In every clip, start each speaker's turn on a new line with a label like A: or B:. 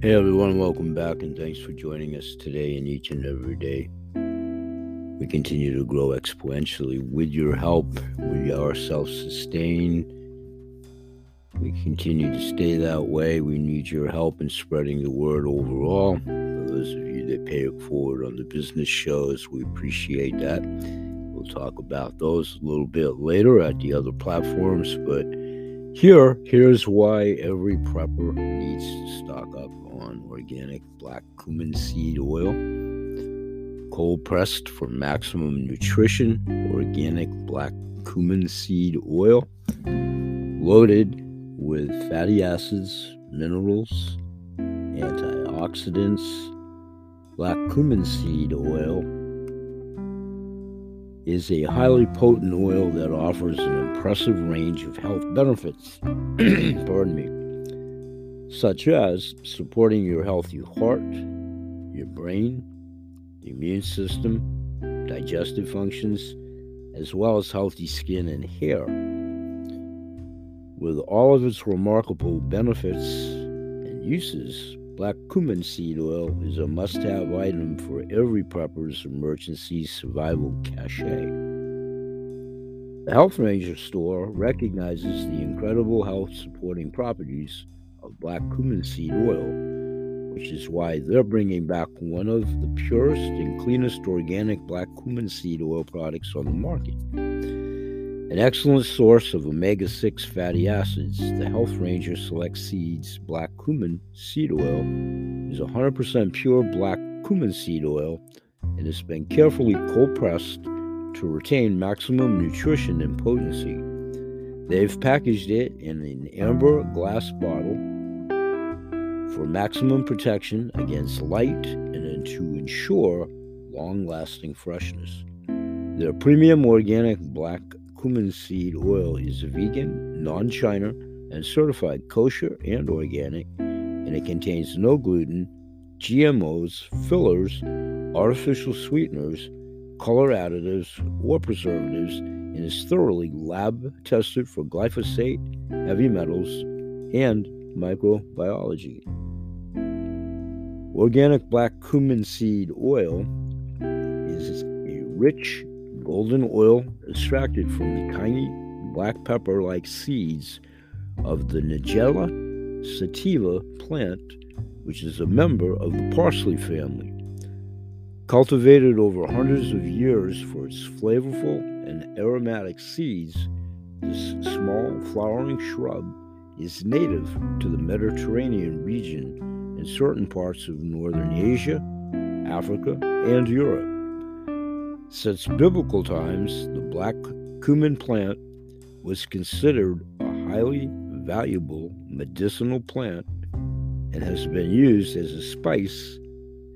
A: Hey everyone, welcome back and thanks for joining us today and each and every day. We continue to grow exponentially with your help. We are self sustained. We continue to stay that way. We need your help in spreading the word overall. For those of you that pay it forward on the business shows, we appreciate that. We'll talk about those a little bit later at the other platforms, but here, here's why every prepper needs to stock up on organic black cumin seed oil, cold pressed for maximum nutrition, organic black cumin seed oil, loaded with fatty acids, minerals, antioxidants. Black cumin seed oil is a highly potent oil that offers an impressive range of health benefits. Pardon me. Such as supporting your healthy heart, your brain, the immune system, digestive functions, as well as healthy skin and hair. With all of its remarkable benefits and uses, Black cumin seed oil is a must have item for every prepper's emergency survival cache. The Health Ranger store recognizes the incredible health supporting properties of black cumin seed oil, which is why they're bringing back one of the purest and cleanest organic black cumin seed oil products on the market. An excellent source of omega 6 fatty acids, the Health Ranger Select Seeds Black Cumin Seed Oil is 100% pure black cumin seed oil and has been carefully cold pressed to retain maximum nutrition and potency. They've packaged it in an amber glass bottle for maximum protection against light and to ensure long lasting freshness. Their premium organic black cumin seed oil is vegan, non China, and certified kosher and organic, and it contains no gluten, GMOs, fillers, artificial sweeteners, color additives, or preservatives, and is thoroughly lab tested for glyphosate, heavy metals, and microbiology. Organic black cumin seed oil is a rich golden oil extracted from the tiny black pepper like seeds of the Nigella sativa plant, which is a member of the parsley family. Cultivated over hundreds of years for its flavorful and aromatic seeds, this small flowering shrub is native to the Mediterranean region in certain parts of northern Asia, Africa, and Europe. Since biblical times, the black cumin plant was considered a highly valuable medicinal plant and has been used as a spice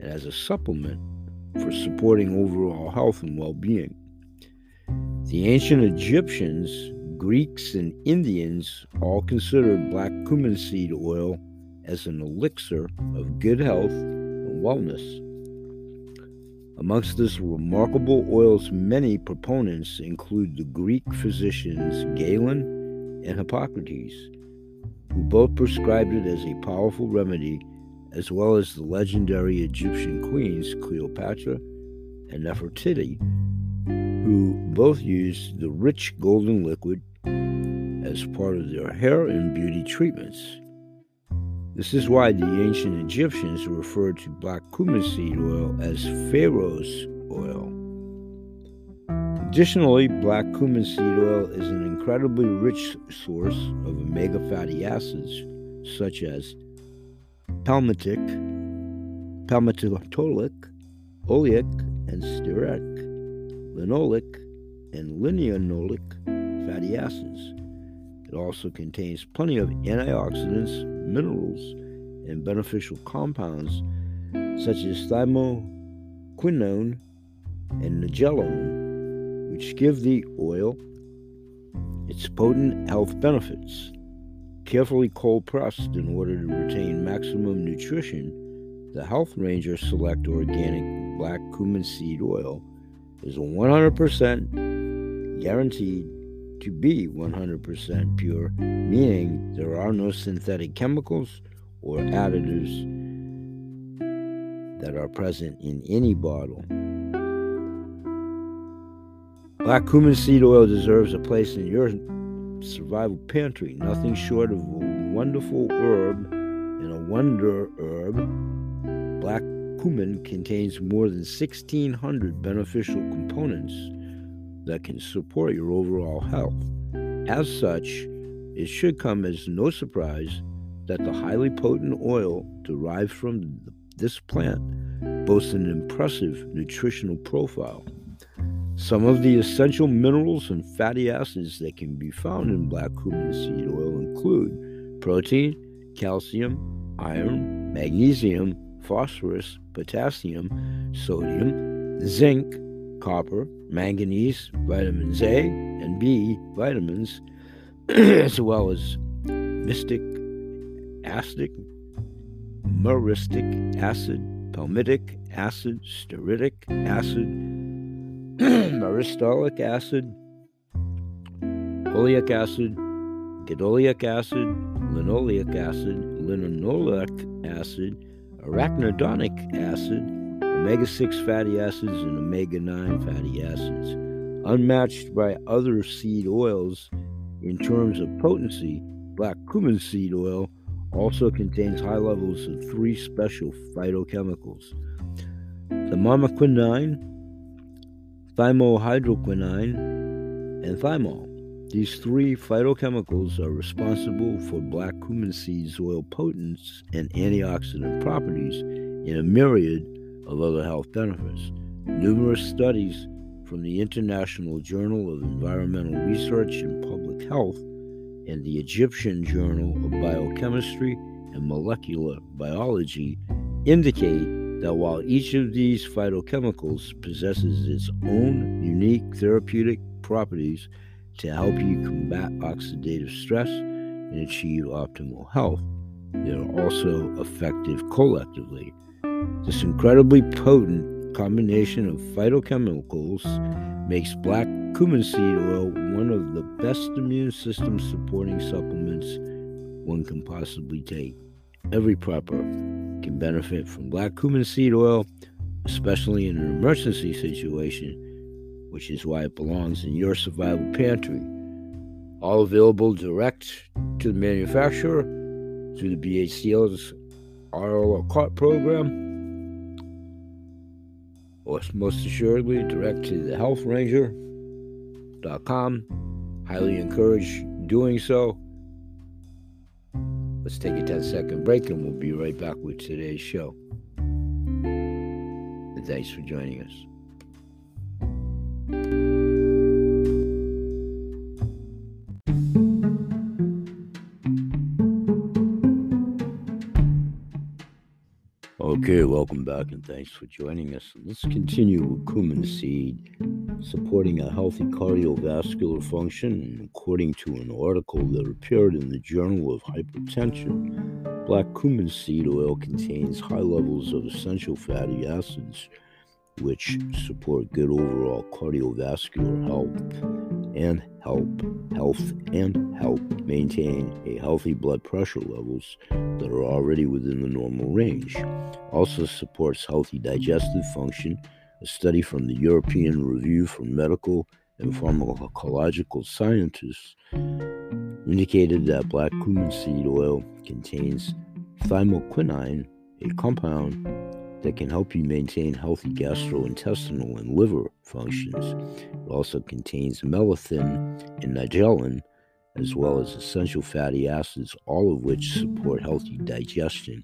A: and as a supplement for supporting overall health and well being. The ancient Egyptians, Greeks, and Indians all considered black cumin seed oil as an elixir of good health and wellness. Amongst this remarkable oil's many proponents include the Greek physicians Galen and Hippocrates, who both prescribed it as a powerful remedy, as well as the legendary Egyptian queens Cleopatra and Nefertiti, who both used the rich golden liquid as part of their hair and beauty treatments. This is why the ancient Egyptians referred to black cumin seed oil as Pharaoh's oil. Additionally, black cumin seed oil is an incredibly rich source of omega fatty acids such as palmitic, palmitoleic, oleic, and stearic, linoleic, and lignolic fatty acids. It also contains plenty of antioxidants, minerals, and beneficial compounds such as thymoquinone and nigellone, which give the oil its potent health benefits. Carefully cold pressed in order to retain maximum nutrition, the Health Ranger Select Organic Black Cumin Seed Oil is 100% guaranteed to be 100% pure, meaning there are no synthetic chemicals or additives that are present in any bottle. Black cumin seed oil deserves a place in your survival pantry, nothing short of a wonderful herb and a wonder herb. Black cumin contains more than 1,600 beneficial components that can support your overall health. As such, it should come as no surprise that the highly potent oil derived from this plant boasts an impressive nutritional profile. Some of the essential minerals and fatty acids that can be found in black cumin seed oil include protein, calcium, iron, magnesium, phosphorus, potassium, sodium, zinc, copper, manganese, vitamins A and B vitamins, as well as mystic acid, myristic acid, palmitic acid, stearic acid, myristoleic acid, oleic acid, gadoleic acid, linoleic acid, linolenic acid, arachidonic acid, omega 6 fatty acids, and omega 9 fatty acids. Unmatched by other seed oils in terms of potency, black cumin seed oil also contains high levels of three special phytochemicals the mamequinine, thymohydroquinone, and thymol. These three phytochemicals are responsible for black cumin seeds oil potence and antioxidant properties in a myriad of other health benefits. Numerous studies from the International Journal of Environmental Research and Public Health and the Egyptian Journal of Biochemistry and Molecular Biology indicate that while each of these phytochemicals possesses its own unique therapeutic properties, to help you combat oxidative stress and achieve optimal health. They are also effective collectively. This incredibly potent combination of phytochemicals makes black cumin seed oil one of the best immune system supporting supplements one can possibly take. Every prepper can benefit from black cumin seed oil, especially in an emergency situation which is why it belongs in your survival pantry. All available direct to the manufacturer through the BHCL's RL cart program, most assuredly direct to the healthranger.com. Highly encourage doing so. Let's take a 10 second break and we'll be right back with today's show. And thanks for joining us. Okay, welcome back and thanks for joining us. Let's continue with cumin seed, supporting a healthy cardiovascular function. According to an article that appeared in the Journal of Hypertension, black cumin seed oil contains high levels of essential fatty acids which support good overall cardiovascular health and help health and help maintain a healthy blood pressure levels that are already within the normal range. Also supports healthy digestive function. A study from the European Review for Medical and Pharmacological Scientists indicated that black cumin seed oil contains thymoquinone, a compound that can help you maintain healthy gastrointestinal and liver functions. It also contains melatonin and nigellone, as well as essential fatty acids, all of which support healthy digestion.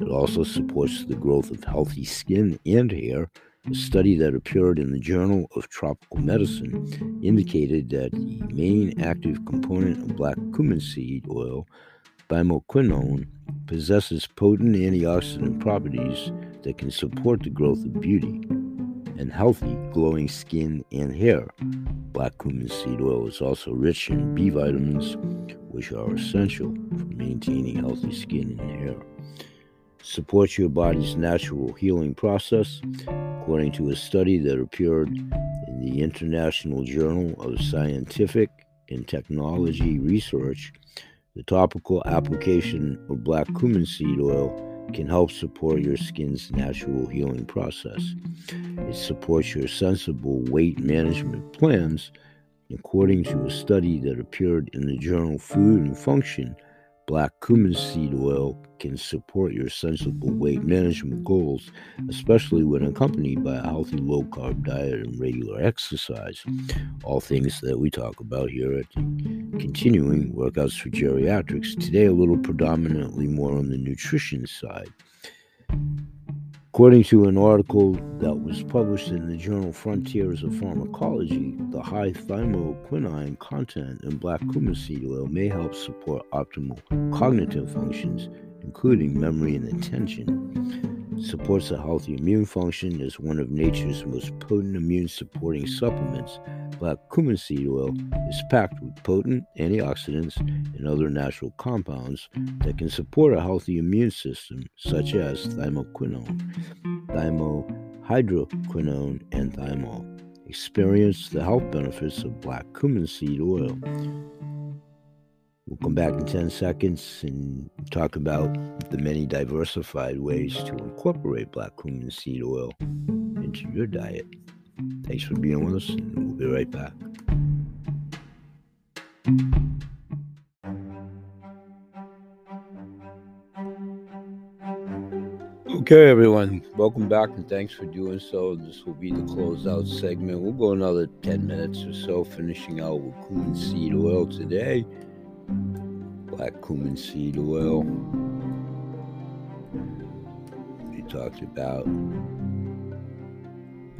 A: It also supports the growth of healthy skin and hair. A study that appeared in the Journal of Tropical Medicine indicated that the main active component of black cumin seed oil Thymoquinone possesses potent antioxidant properties that can support the growth of beauty and healthy, glowing skin and hair. Black cumin seed oil is also rich in B vitamins, which are essential for maintaining healthy skin and hair. Supports your body's natural healing process, according to a study that appeared in the International Journal of Scientific and Technology Research the topical application of black cumin seed oil can help support your skin's natural healing process. It supports your sensible weight management plans. According to a study that appeared in the journal Food and Function, Black cumin seed oil can support your sensible weight management goals, especially when accompanied by a healthy low carb diet and regular exercise. All things that we talk about here at Continuing Workouts for Geriatrics. Today, a little predominantly more on the nutrition side. According to an article that was published in the journal Frontiers of Pharmacology, the high thymoquinone content in black cumin seed oil may help support optimal cognitive functions, including memory and attention. Supports a healthy immune function as one of nature's most potent immune supporting supplements Black cumin seed oil is packed with potent antioxidants and other natural compounds that can support a healthy immune system, such as thymoquinone, thymohydroquinone, and thymol. Experience the health benefits of black cumin seed oil. We'll come back in 10 seconds and talk about the many diversified ways to incorporate black cumin seed oil into your diet. Thanks for being with us, and we'll be right back. Okay, everyone, welcome back and thanks for doing so. This will be the closeout segment. We'll go another 10 minutes or so, finishing out with cumin seed oil today. Black cumin seed oil. We talked about a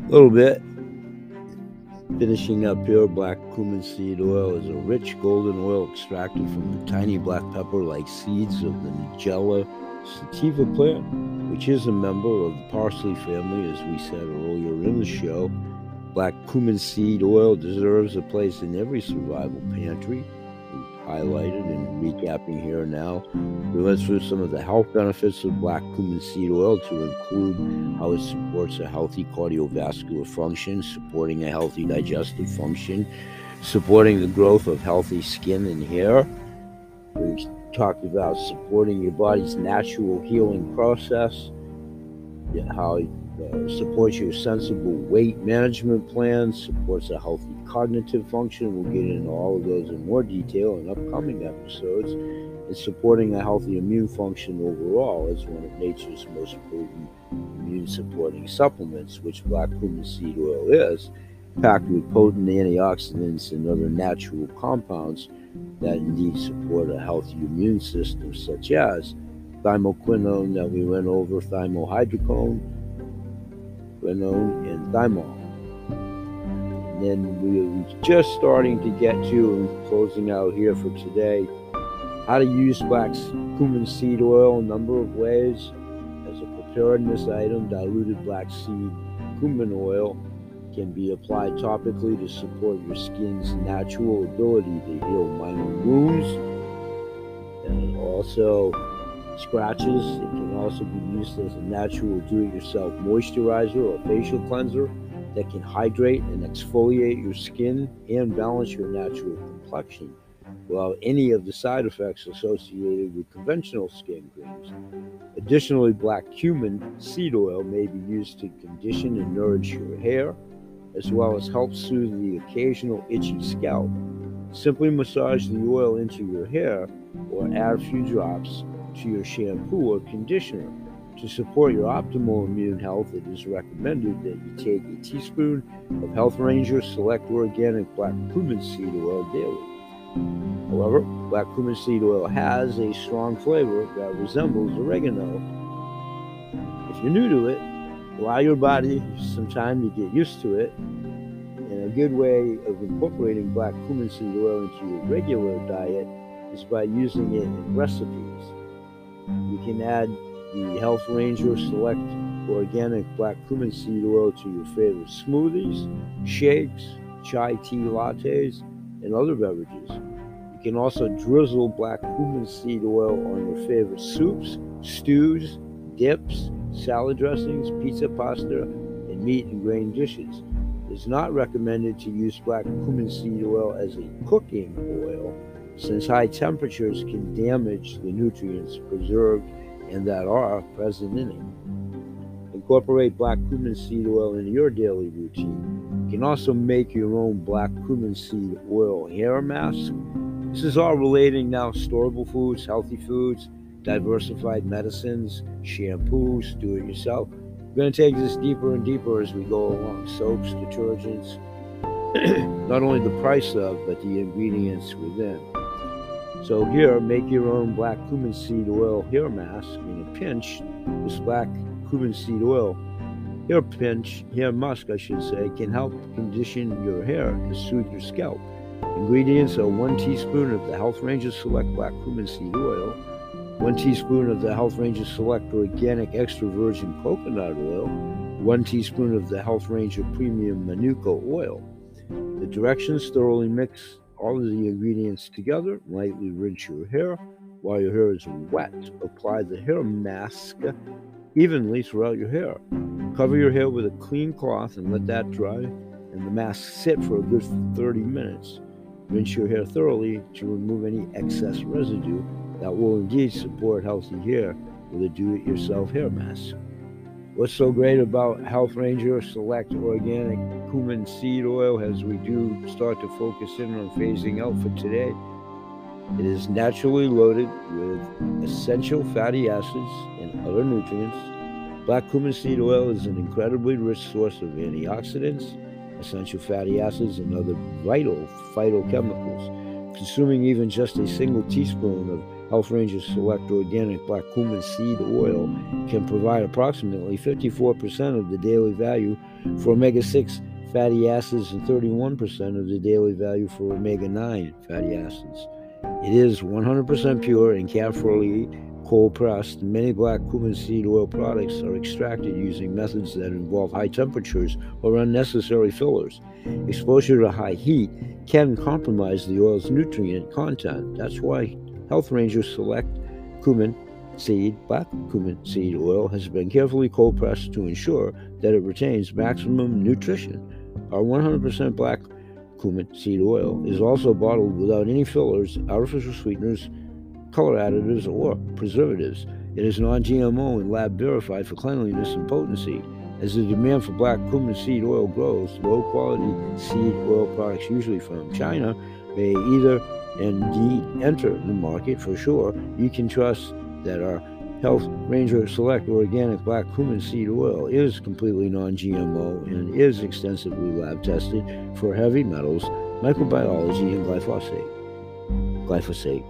A: little bit. Finishing up here, black cumin seed oil is a rich golden oil extracted from the tiny black pepper like seeds of the Nigella sativa plant, which is a member of the parsley family, as we said earlier in the show. Black cumin seed oil deserves a place in every survival pantry highlighted and recapping here now. We went through some of the health benefits of black cumin seed oil to include how it supports a healthy cardiovascular function, supporting a healthy digestive function, supporting the growth of healthy skin and hair. We talked about supporting your body's natural healing process, how uh, supports your sensible weight management plan, supports a healthy cognitive function. We'll get into all of those in more detail in upcoming episodes. And supporting a healthy immune function overall is one of nature's most potent immune supporting supplements, which black cumin seed oil is, packed with potent antioxidants and other natural compounds that indeed support a healthy immune system, such as thymoquinone that we went over, thymohydroquinone quinone, and thymol. And then we're just starting to get to and closing out here for today. How to use black cumin seed oil a number of ways. As a preparedness item diluted black seed cumin oil can be applied topically to support your skin's natural ability to heal minor wounds. And also scratches. It can also be used as a natural do it yourself moisturizer or facial cleanser that can hydrate and exfoliate your skin and balance your natural complexion without any of the side effects associated with conventional skin creams. Additionally, black cumin seed oil may be used to condition and nourish your hair, as well as help soothe the occasional itchy scalp. Simply massage the oil into your hair or add a few drops to your shampoo or conditioner. To support your optimal immune health, it is recommended that you take a teaspoon of Health Ranger Select Organic Black Cumin Seed Oil daily. However, black cumin seed oil has a strong flavor that resembles oregano. If you're new to it, allow your body some time to get used to it. And a good way of incorporating black cumin seed oil into your regular diet is by using it in recipes. You can add the Health Ranger Select Organic Black Cumin Seed Oil to your favorite smoothies, shakes, chai tea lattes, and other beverages. You can also drizzle black cumin seed oil on your favorite soups, stews, dips, salad dressings, pizza pasta, and meat and grain dishes. It is not recommended to use black cumin seed oil as a cooking oil since high temperatures can damage the nutrients preserved and that are present in it. Incorporate black cumin seed oil into your daily routine. You can also make your own black cumin seed oil hair mask. This is all relating now storable foods, healthy foods, diversified medicines, shampoos, do it yourself. We're going to take this deeper and deeper as we go along. Soaps, detergents, not only the price of, but the ingredients within. So here, make your own black cumin seed oil hair mask in a pinch. This black cumin seed oil hair pinch, hair musk, I should say, can help condition your hair to soothe your scalp. Ingredients are one teaspoon of the Health Rangers Select Black Cumin Seed Oil, one teaspoon of the Health Ranger Select Organic Extra Virgin Coconut Oil, one teaspoon of the Health Ranger Premium Manuka Oil. The directions thoroughly mix all of the ingredients together, lightly rinse your hair. While your hair is wet, apply the hair mask evenly throughout your hair. Cover your hair with a clean cloth and let that dry, and the mask sit for a good 30 minutes. Rinse your hair thoroughly to remove any excess residue that will indeed support healthy hair with a do it yourself hair mask. What's so great about Health Ranger Select Organic Cumin Seed Oil as we do start to focus in on phasing out for today? It is naturally loaded with essential fatty acids and other nutrients. Black cumin seed oil is an incredibly rich source of antioxidants, essential fatty acids, and other vital phytochemicals. Consuming even just a single teaspoon of Health Rangers Select Organic Black Cumin Seed Oil can provide approximately 54% of the daily value for omega 6 fatty acids and 31% of the daily value for omega 9 fatty acids. It is 100% pure and carefully cold pressed. Many black cumin seed oil products are extracted using methods that involve high temperatures or unnecessary fillers. Exposure to high heat can compromise the oil's nutrient content. That's why Health Ranger Select Cumin Seed Black Cumin Seed Oil has been carefully cold pressed to ensure that it retains maximum nutrition. Our 100% black cumin seed oil is also bottled without any fillers, artificial sweeteners, color additives, or preservatives. It is non GMO and lab verified for cleanliness and potency. As the demand for black cumin seed oil grows, low quality seed oil products, usually from China, may either indeed enter the market for sure, you can trust that our Health Ranger Select Organic Black Cumin Seed Oil is completely non GMO and is extensively lab tested for heavy metals, microbiology, and glyphosate. Glyphosate.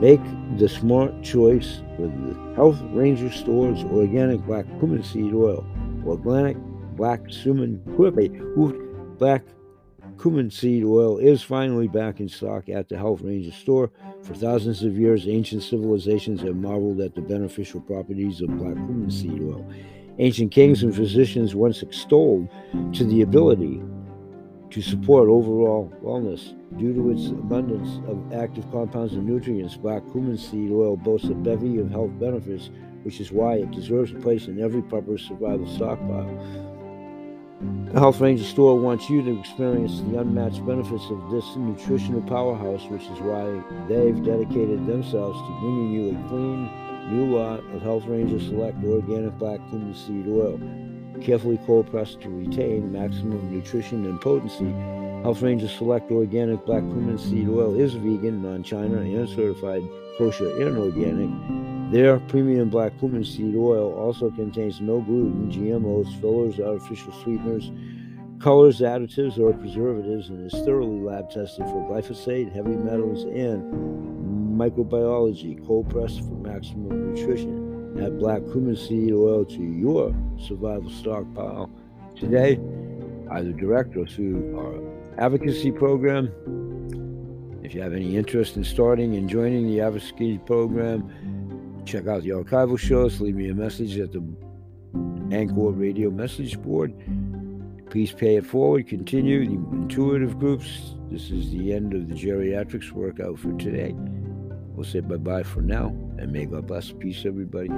A: Make the smart choice with the Health Ranger Stores Organic Black Cumin Seed Oil, Organic Black Cumin, Black cumin seed oil is finally back in stock at the Health Ranger store. For thousands of years, ancient civilizations have marveled at the beneficial properties of black cumin seed oil. Ancient kings and physicians once extolled to the ability to support overall wellness. Due to its abundance of active compounds and nutrients, black cumin seed oil boasts a bevy of health benefits, which is why it deserves a place in every proper survival stockpile. The Health Ranger store wants you to experience the unmatched benefits of this nutritional powerhouse, which is why they've dedicated themselves to bringing you a clean, new lot of Health Ranger Select Organic Black Cumin Seed Oil, carefully cold pressed to retain maximum nutrition and potency. Health Ranger Select Organic Black Cumin Seed Oil is vegan, non-China, and certified kosher and organic. Their premium black cumin seed oil also contains no gluten, GMOs, fillers, artificial sweeteners, colors, additives, or preservatives, and is thoroughly lab tested for glyphosate, heavy metals, and microbiology, cold pressed for maximum nutrition. Add black cumin seed oil to your survival stockpile today, either direct or through our advocacy program. If you have any interest in starting and joining the advocacy program, Check out the archival shows. Leave me a message at the Anchor Radio message board. Please pay it forward. Continue the intuitive groups. This is the end of the geriatrics workout for today. We'll say bye bye for now, and may God bless. Peace, everybody.